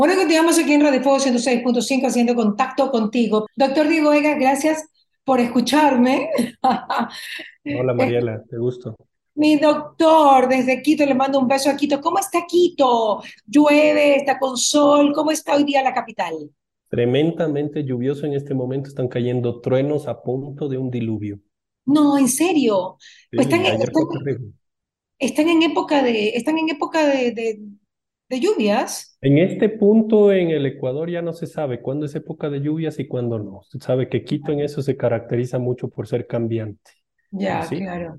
Bueno, continuamos aquí en Radio Fuego 106.5 haciendo contacto contigo. Doctor Diego Vega, gracias por escucharme. Hola Mariela, te gusto. Mi doctor, desde Quito le mando un beso a Quito. ¿Cómo está Quito? ¿Llueve? ¿Está con sol? ¿Cómo está hoy día la capital? Tremendamente lluvioso en este momento, están cayendo truenos a punto de un diluvio. No, en serio. Sí, Pues están, están, están en época de, están en época de, de, de lluvias. En este punto en el Ecuador ya no se sabe cuándo es época de lluvias y cuándo no. Se sabe que Quito en eso se caracteriza mucho por ser cambiante. Ya, ¿Sí? claro.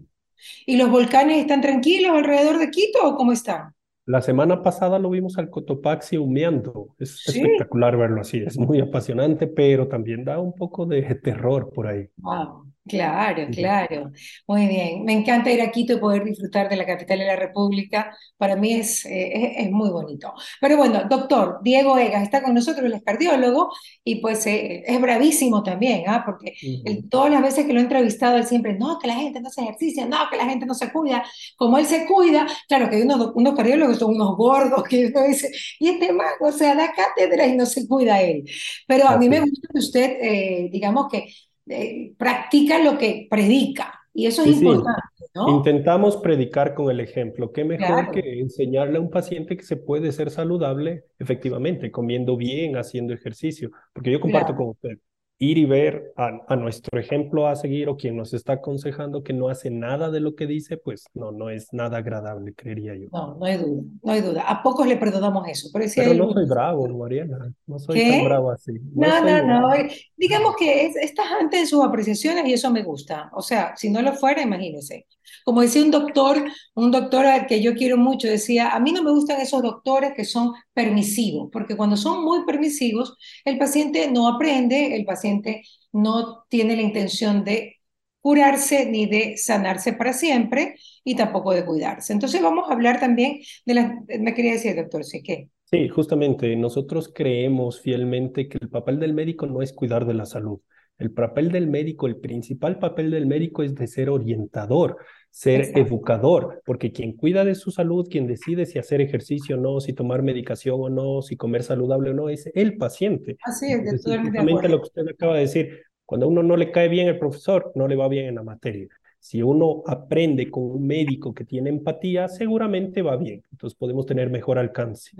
¿Y los volcanes están tranquilos alrededor de Quito o cómo están? La semana pasada lo vimos al Cotopaxi humeando. Es Sí. espectacular verlo así, es muy apasionante, pero también da un poco de terror por ahí. Wow, claro, claro. Muy bien. Me encanta ir a Quito y poder disfrutar de la capital de la República. Para mí es, eh, es, es muy bonito. Pero bueno, doctor Diego Egas está con nosotros, él es cardiólogo y pues eh, es bravísimo también, ¿ah? Porque él- todas las veces que lo he entrevistado, él siempre, no, que la gente no se ejercicia, no, que la gente no se cuida. Como él se cuida, claro que hay unos, unos cardiólogos son unos gordos que uno dice, y este man, o sea, da cátedra y no se cuida él. Pero a mí me gusta que usted, eh, digamos que eh, practica lo que predica, y eso es sí. importante, ¿no? Intentamos predicar con el ejemplo. ¿Qué mejor Claro, que enseñarle a un paciente que se puede ser saludable, efectivamente, comiendo bien, haciendo ejercicio? Porque yo comparto claro. con usted, ir y ver a, a nuestro ejemplo a seguir o quien nos está aconsejando que no hace nada de lo que dice, pues no, no es nada agradable, creería yo. No, no hay duda, no hay duda. A pocos le perdonamos eso, pero si hay Pero no soy bravo, Mariana, no soy tan ¿Qué? bravo así, no No, no, no. bravo. Digamos que es, es tajante en sus apreciaciones y eso me gusta. O sea, si no lo fuera, imagínese. Como decía un doctor, un doctor al que yo quiero mucho, decía, a mí no me gustan esos doctores que son permisivos, porque cuando son muy permisivos, el paciente no aprende, el paciente no tiene la intención de curarse ni de sanarse para siempre y tampoco de cuidarse. Entonces vamos a hablar también de las, me quería decir, doctor, sí que, Sí, justamente, nosotros creemos fielmente que el papel del médico no es cuidar de la salud. El papel del médico, el principal papel del médico es de ser orientador, ser exacto. educador, porque quien cuida de su salud, quien decide si hacer ejercicio o no, si tomar medicación o no, si comer saludable o no, es el paciente. Así es, de- Entonces, lo que usted acaba de decir, cuando a uno no le cae bien el profesor, no le va bien en la materia. Si uno aprende con un médico que tiene empatía, seguramente va bien. Entonces podemos tener mejor alcance.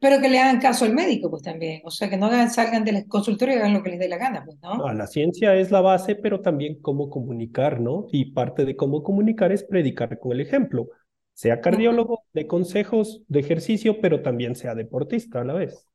Pero que le hagan caso al médico, pues también. O sea, que no hagan, salgan del consultorio y hagan lo que les dé la gana, pues, ¿no? Ah, la ciencia es la base, pero también cómo comunicar, ¿no? Y parte de cómo comunicar es predicar con el ejemplo. Sea cardiólogo, de consejos, de ejercicio, pero también sea deportista a la vez.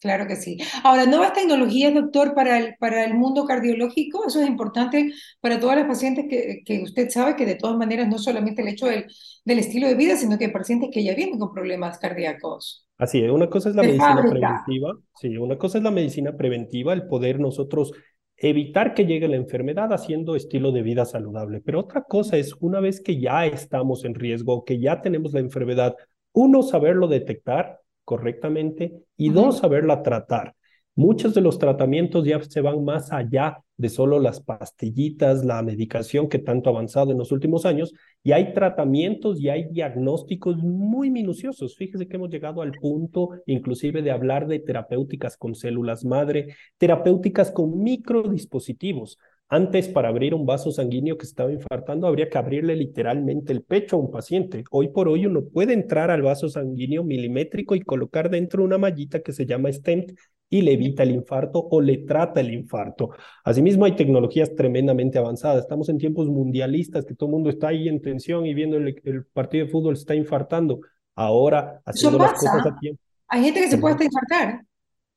Claro que sí. Ahora, nuevas tecnologías, doctor, para el, para el mundo cardiológico, eso es importante para todas las pacientes que, que usted sabe que de todas maneras no solamente el hecho del, del estilo de vida, sino que hay pacientes que ya vienen con problemas cardíacos Así es, una cosa es la de medicina fábrica. preventiva, sí, una cosa es la medicina preventiva, el poder nosotros evitar que llegue la enfermedad haciendo estilo de vida saludable, pero otra cosa es una vez que ya estamos en riesgo, que ya tenemos la enfermedad, uno, saberlo detectar correctamente y dos, saberla tratar. Muchos de los tratamientos ya se van más allá de solo las pastillitas, la medicación que tanto ha avanzado en los últimos años, y hay tratamientos y hay diagnósticos muy minuciosos. Fíjese que hemos llegado al punto inclusive de hablar de terapéuticas con células madre, terapéuticas con microdispositivos. Antes, para abrir un vaso sanguíneo que estaba infartando, habría que abrirle literalmente el pecho a un paciente. Hoy por hoy uno puede entrar al vaso sanguíneo milimétrico y colocar dentro una mallita que se llama stent y le evita el infarto o le trata el infarto. Asimismo, hay tecnologías tremendamente avanzadas. Estamos en tiempos mundialistas que todo el mundo está ahí en tensión y viendo el, el partido de fútbol está infartando. Ahora, Eso haciendo las cosas a tiempo. Hay gente que se puede hasta infartar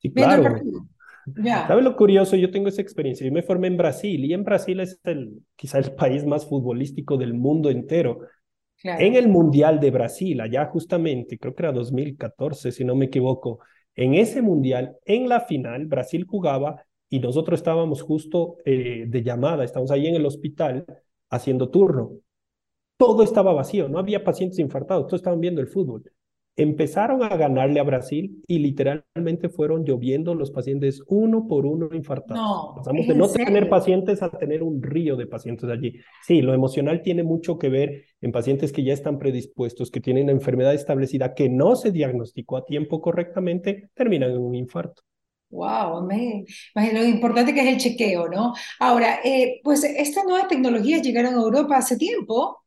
Sí, viendo el claro. partido. Ya, ¿Sabes lo curioso? Yo tengo esa experiencia. Yo me formé en Brasil y en Brasil es el, quizá el país más futbolístico del mundo entero. En claro. el Mundial de Brasil, allá justamente, creo que era 2014, si no me equivoco, en ese Mundial, en la final, Brasil jugaba y nosotros estábamos justo eh, de llamada, estábamos ahí en el hospital haciendo turno. Todo estaba vacío, no había pacientes infartados, todos estaban viendo el fútbol. Empezaron a ganarle a Brasil y literalmente fueron lloviendo los pacientes uno por uno infartados. No, Pasamos de no tener pacientes a tener un río de pacientes allí. Sí, lo emocional tiene mucho que ver en pacientes que ya están predispuestos, que tienen la enfermedad establecida, que no se diagnosticó a tiempo correctamente, terminan en un infarto. Wow, me, lo importante que es el chequeo, ¿no? Ahora, eh, pues estas nuevas tecnologías llegaron a Europa hace tiempo,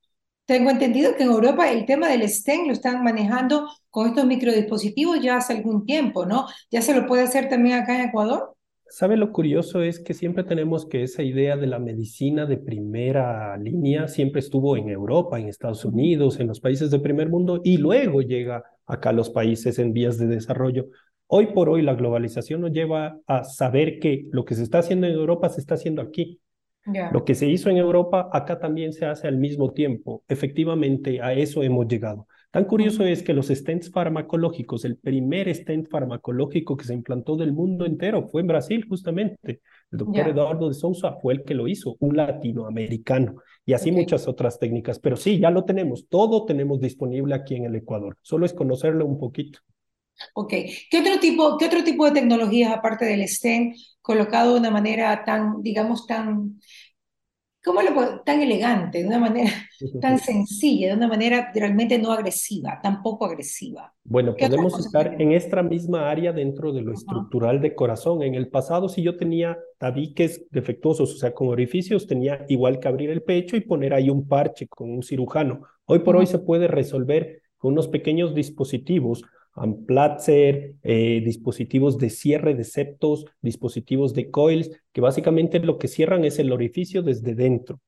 tengo entendido que en Europa el tema del STEM lo están manejando con estos microdispositivos ya hace algún tiempo, ¿no? ¿Ya se lo puede hacer también acá en Ecuador? ¿Sabe lo curioso es que siempre tenemos que esa idea de la medicina de primera línea siempre estuvo en Europa, en Estados Unidos, en los países del primer mundo y luego llega acá a los países en vías de desarrollo. Hoy por hoy la globalización nos lleva a saber que lo que se está haciendo en Europa se está haciendo aquí. Lo que se hizo en Europa, acá también se hace al mismo tiempo. Efectivamente, a eso hemos llegado. Tan curioso es que los stents farmacológicos, el primer stent farmacológico que se implantó del mundo entero fue en Brasil, justamente. El doctor Eduardo de Sousa fue el que lo hizo, un latinoamericano, y así muchas otras técnicas. Pero sí, ya lo tenemos, todo tenemos disponible aquí en el Ecuador. Solo es conocerlo un poquito. Ok. ¿Qué otro tipo, qué otro tipo de tecnologías, aparte del stent, colocado de una manera tan, digamos, tan, ¿cómo lo puedo? Tan elegante, de una manera tan sencilla, de una manera realmente no agresiva, tampoco agresiva. Bueno, podemos estar en esta misma área dentro de lo estructural de corazón. En el pasado, si yo tenía tabiques defectuosos, o sea, con orificios, tenía igual que abrir el pecho y poner ahí un parche con un cirujano. Hoy por hoy se puede resolver con unos pequeños dispositivos Amplatzer, eh, dispositivos de cierre de septos, dispositivos de coils, que básicamente lo que cierran es el orificio desde dentro.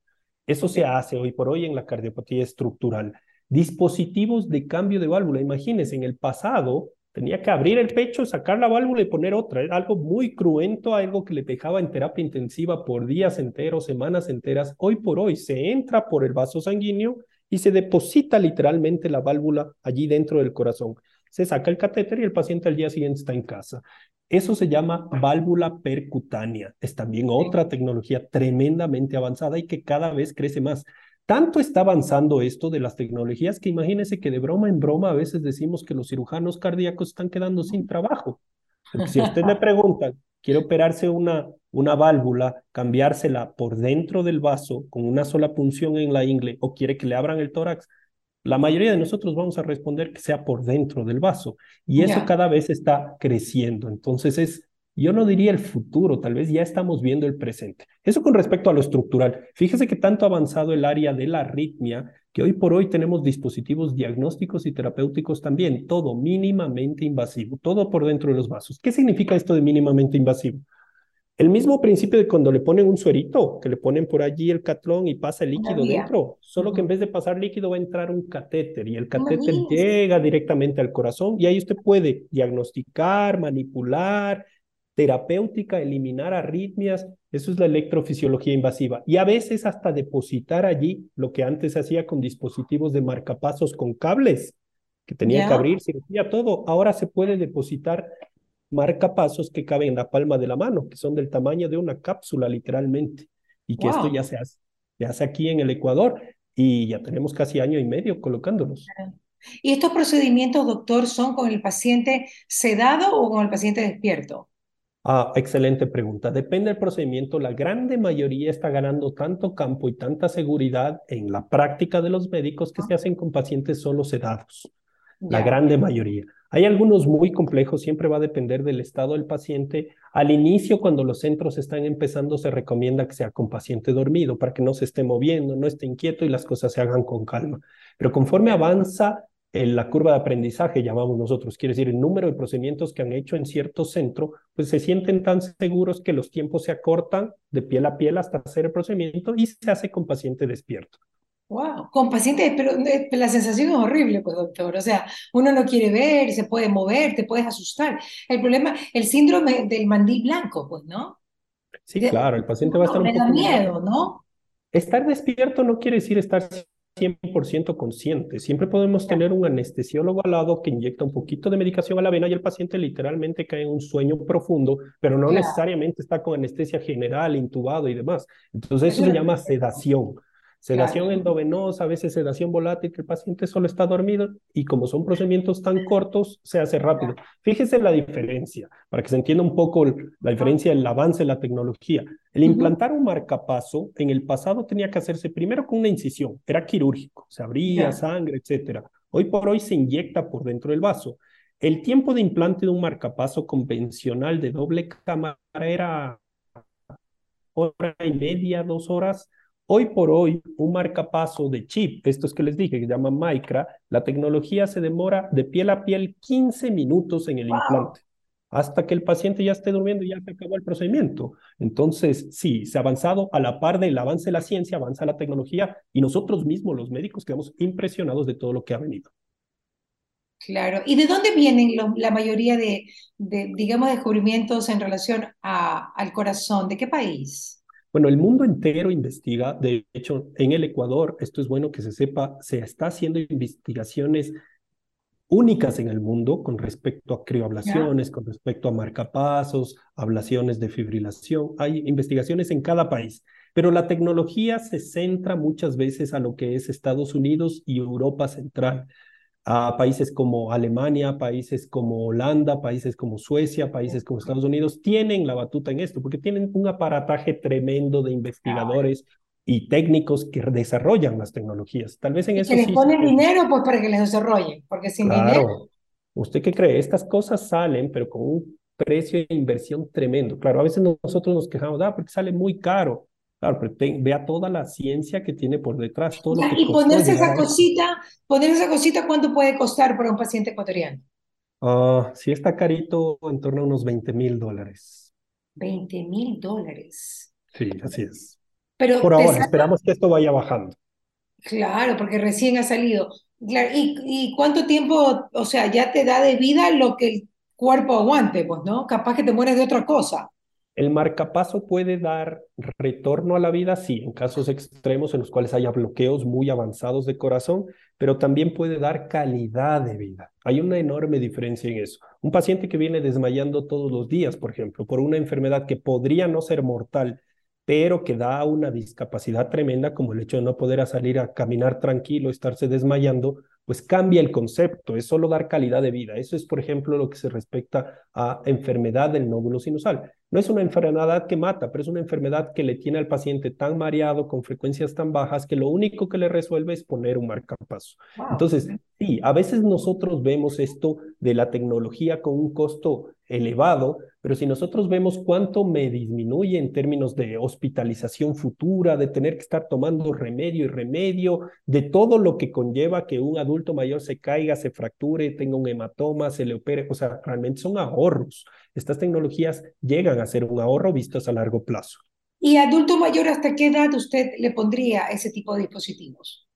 Eso se hace hoy por hoy en la cardiopatía estructural. Dispositivos de cambio de válvula. Imagínense, en el pasado tenía que abrir el pecho, sacar la válvula y poner otra. Era algo muy cruento, algo que le dejaba en terapia intensiva por días enteros, semanas enteras. Hoy por hoy se entra por el vaso sanguíneo y se deposita literalmente la válvula allí dentro del corazón se saca el catéter y el paciente al día siguiente está en casa. Eso se llama válvula percutánea. Es también otra tecnología tremendamente avanzada y que cada vez crece más. Tanto está avanzando esto de las tecnologías que imagínense que de broma en broma a veces decimos que los cirujanos cardíacos están quedando sin trabajo. si usted me pregunta, quiere operarse una, una válvula, cambiársela por dentro del vaso con una sola punción en la ingle o quiere que le abran el tórax, la mayoría de nosotros vamos a responder que sea por dentro del vaso y eso cada vez está creciendo. Entonces es, yo no diría el futuro, tal vez ya estamos viendo el presente. Eso con respecto a lo estructural. Fíjese que tanto ha avanzado el área de la arritmia que hoy por hoy tenemos dispositivos diagnósticos y terapéuticos también, todo mínimamente invasivo, todo por dentro de los vasos. ¿Qué significa esto de mínimamente invasivo? El mismo principio de cuando le ponen un suerito, que le ponen por allí el catlón y pasa el líquido dentro, solo que en vez de pasar líquido va a entrar un catéter y el catéter llega directamente al corazón y ahí usted puede diagnosticar, manipular, terapéutica, eliminar arritmias, eso es la electrofisiología invasiva. Y a veces hasta depositar allí lo que antes se hacía con dispositivos de marcapasos con cables, que tenía que abrir cirugía, todo, ahora se puede depositar marcapasos que caben en la palma de la mano, que son del tamaño de una cápsula literalmente, y que esto ya se, hace, ya hace aquí en el Ecuador y ya tenemos casi año y medio colocándolos. ¿Y estos procedimientos, doctor, son con el paciente sedado o con el paciente despierto? Ah, excelente pregunta. Depende del procedimiento. La grande mayoría está ganando tanto campo y tanta seguridad en la práctica de los médicos que se hacen con pacientes solo sedados. La grande mayoría. Hay algunos muy complejos, siempre va a depender del estado del paciente. Al inicio, cuando los centros están empezando, se recomienda que sea con paciente dormido para que no se esté moviendo, no esté inquieto y las cosas se hagan con calma. Pero conforme avanza en la curva de aprendizaje, llamamos nosotros, quiere decir el número de procedimientos que han hecho en cierto centro, pues se sienten tan seguros que los tiempos se acortan de piel a piel hasta hacer el procedimiento y se hace con paciente despierto. Wow, con pacientes, pero eh, la sensación es horrible, pues doctor. O sea, uno no quiere ver, se puede mover, te puedes asustar. El problema, el síndrome del mandil blanco, pues, ¿no? Sí, claro, el paciente va a estar un poco... da miedo, ¿no? Estar despierto no quiere decir estar 100% consciente. Siempre podemos tener un anestesiólogo al lado que inyecta un poquito de medicación a la vena y el paciente literalmente cae en un sueño profundo, pero no necesariamente está con anestesia general, intubado y demás. Entonces eso se llama sedación. Sedación endovenosa, a veces sedación volátil, que el paciente solo está dormido y como son procedimientos tan cortos, se hace rápido. Fíjese la diferencia, para que se entienda un poco la diferencia del avance de la tecnología. El implantar un marcapaso en el pasado tenía que hacerse primero con una incisión, era quirúrgico, se abría sangre, etcétera. Hoy por hoy se inyecta por dentro del vaso. El tiempo de implante de un marcapaso convencional de doble cámara era hora y media, dos horas. Hoy por hoy, un marcapaso de chip, estos que les dije, que se llaman Micra, la tecnología se demora de piel a piel 15 minutos en el implante, hasta que el paciente ya esté durmiendo y ya se acabó el procedimiento. Entonces, sí, se ha avanzado a la par del avance de la ciencia, avanza la tecnología y nosotros mismos, los médicos, quedamos impresionados de todo lo que ha venido. Claro. ¿Y de dónde vienen la mayoría de, digamos, descubrimientos en relación a, al corazón? ¿De qué país? Bueno, el mundo entero investiga. De hecho, en el Ecuador, esto es bueno que se sepa, se está haciendo investigaciones únicas en el mundo con respecto a crioablaciones, con respecto a marcapasos, ablaciones de fibrilación. Hay investigaciones en cada país, pero la tecnología se centra muchas veces a lo que es Estados Unidos y Europa Central a países como Alemania, países como Holanda, países como Suecia, países como Estados Unidos, tienen la batuta en esto, porque tienen un aparataje tremendo de investigadores y técnicos que desarrollan las tecnologías. Tal vez en eso... Que les ponen dinero pues, para que les desarrollen, porque sin dinero... ¿Usted qué cree? Estas cosas salen, pero con un precio de inversión tremendo. Claro, a veces nosotros nos quejamos, ah, porque sale muy caro. Claro, pero vea toda la ciencia que tiene por detrás. Todo y ponerse esa cosita, poner esa cosita, ¿cuánto puede costar para un paciente ecuatoriano? Uh, sí está carito, en torno a unos 20 mil dólares. 20 mil dólares. Sí, así es. Pero por ahora, esperamos que esto vaya bajando. Claro, porque recién ha salido. ¿Y, ¿Y cuánto tiempo, o sea, ya te da de vida lo que el cuerpo aguante, pues, ¿no? Capaz que te mueres de otra cosa. El marcapaso puede dar retorno a la vida, sí, en casos extremos en los cuales haya bloqueos muy avanzados de corazón, pero también puede dar calidad de vida. Hay una enorme diferencia en eso. Un paciente que viene desmayando todos los días, por ejemplo, por una enfermedad que podría no ser mortal, pero que da una discapacidad tremenda, como el hecho de no poder salir a caminar tranquilo, estarse desmayando, pues cambia el concepto, es solo dar calidad de vida. Eso es, por ejemplo, lo que se respecta a enfermedad del nódulo sinusal. No es una enfermedad que mata, pero es una enfermedad que le tiene al paciente tan mareado, con frecuencias tan bajas, que lo único que le resuelve es poner un marcapaso. Entonces, sí, a veces nosotros vemos esto de la tecnología con un costo elevado, pero si nosotros vemos cuánto me disminuye en términos de hospitalización futura, de tener que estar tomando remedio y remedio, de todo lo que conlleva que un adulto mayor se caiga, se fracture, tenga un hematoma, se le opere, o sea, realmente son ahorros estas tecnologías llegan a ser un ahorro vistos a largo plazo. ¿Y adulto mayor hasta qué edad usted le pondría ese tipo de dispositivos?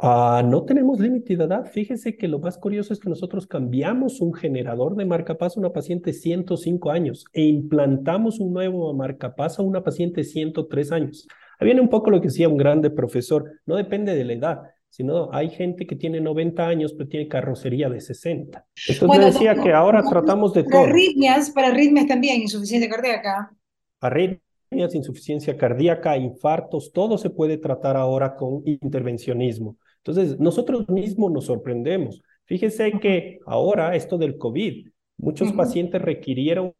Ah, no tenemos límite de edad. Fíjese que lo más curioso es que nosotros cambiamos un generador de marcapaso a una paciente de 105 años e implantamos un nuevo marcapaso a una paciente de 103 años. Ahí viene un poco lo que decía un grande profesor, no depende de la edad, sino hay gente que tiene 90 años pero tiene carrocería de 60. Entonces decía que ahora tratamos de todo. Arritmias, para arritmias también, insuficiencia cardíaca. Arritmias, insuficiencia cardíaca, infartos, todo se puede tratar ahora con intervencionismo. Entonces, nosotros mismos nos sorprendemos. Fíjese que ahora esto del COVID, muchos pacientes requirieron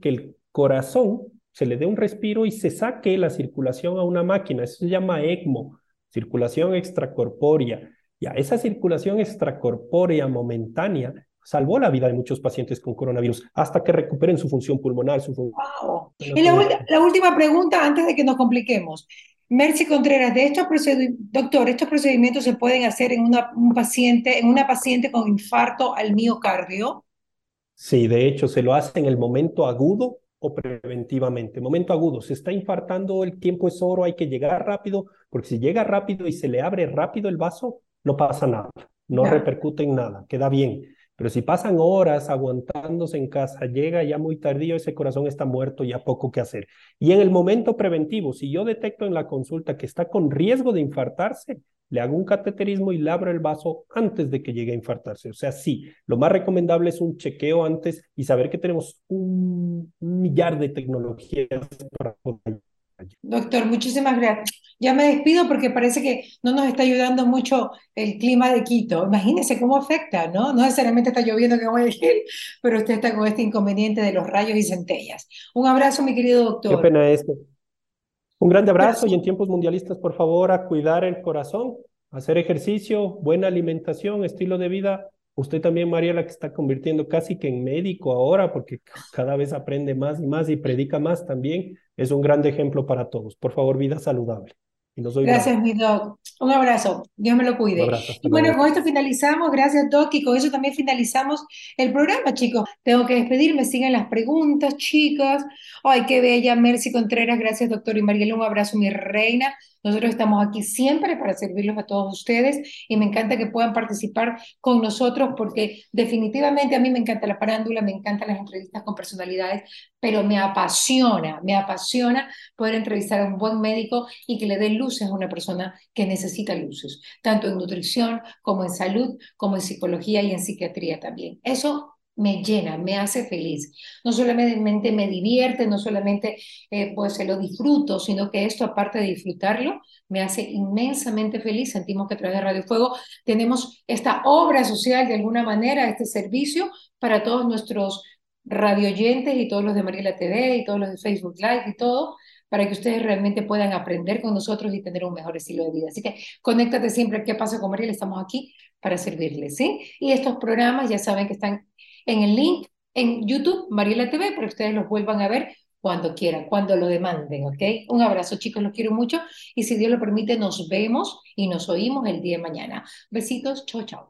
que el corazón se le dé un respiro y se saque la circulación a una máquina. Eso se llama ECMO circulación extracorpórea. Ya, esa circulación extracorpórea momentánea salvó la vida de muchos pacientes con coronavirus hasta que recuperen su función pulmonar. Su wow. Y la, última pregunta antes de que nos compliquemos. Mercy Contreras, de estos doctor, ¿estos procedimientos se pueden hacer en una, un paciente, en una paciente con infarto al miocardio? Sí, de hecho se lo hace en el momento agudo o preventivamente. Momento agudo, se está infartando, el tiempo es oro, hay que llegar rápido, porque si llega rápido y se le abre rápido el vaso, no pasa nada, no repercute en nada, queda bien. Pero si pasan horas aguantándose en casa, llega ya muy tardío, ese corazón está muerto, ya poco que hacer. Y en el momento preventivo, si yo detecto en la consulta que está con riesgo de infartarse, le hago un cateterismo y le abro el vaso antes de que llegue a infartarse. O sea, sí, lo más recomendable es un chequeo antes y saber que tenemos un millar de tecnologías para Doctor, muchísimas gracias. Ya me despido porque parece que no nos está ayudando mucho el clima de Quito. Imagínense cómo afecta, ¿no? No necesariamente está lloviendo que voy a decir, pero usted está con este inconveniente de los rayos y centellas. Un abrazo, mi querido doctor. Qué pena este. Un grande abrazo y en tiempos mundialistas, por favor, a cuidar el corazón, hacer ejercicio, buena alimentación, estilo de vida. Usted también, Mariela, que está convirtiendo casi que en médico ahora, porque cada vez aprende más y más y predica más también, es un gran ejemplo para todos. Por favor, vida saludable. Gracias, mi Doc. Un abrazo. Dios me lo cuide. y bueno, con esto finalizamos. Gracias, Doc. Y con eso también finalizamos el programa, chicos. Tengo que despedirme. Sigan las preguntas, chicas. Ay, qué bella. Mercy Contreras. Gracias, doctor. Y Mariela, un abrazo, mi reina. Nosotros estamos aquí siempre para servirlos a todos ustedes y me encanta que puedan participar con nosotros porque definitivamente a mí me encanta la parándula, me encantan las entrevistas con personalidades, pero me apasiona, me apasiona poder entrevistar a un buen médico y que le dé luces a una persona que necesita luces, tanto en nutrición como en salud, como en psicología y en psiquiatría también. Eso me llena, me hace feliz. No solamente me divierte, no solamente eh, pues se lo disfruto, sino que esto, aparte de disfrutarlo, me hace inmensamente feliz. Sentimos que a través de Radio Fuego tenemos esta obra social de alguna manera, este servicio para todos nuestros radioyentes y todos los de Mariela TV y todos los de Facebook Live y todo, para que ustedes realmente puedan aprender con nosotros y tener un mejor estilo de vida. Así que conéctate siempre qué pasa con Mariela, estamos aquí para servirles, ¿sí? Y estos programas ya saben que están en el link en YouTube, Mariela TV, para que ustedes los vuelvan a ver cuando quieran, cuando lo demanden, ¿ok? Un abrazo, chicos, los quiero mucho y si Dios lo permite, nos vemos y nos oímos el día de mañana. Besitos, chao, chao.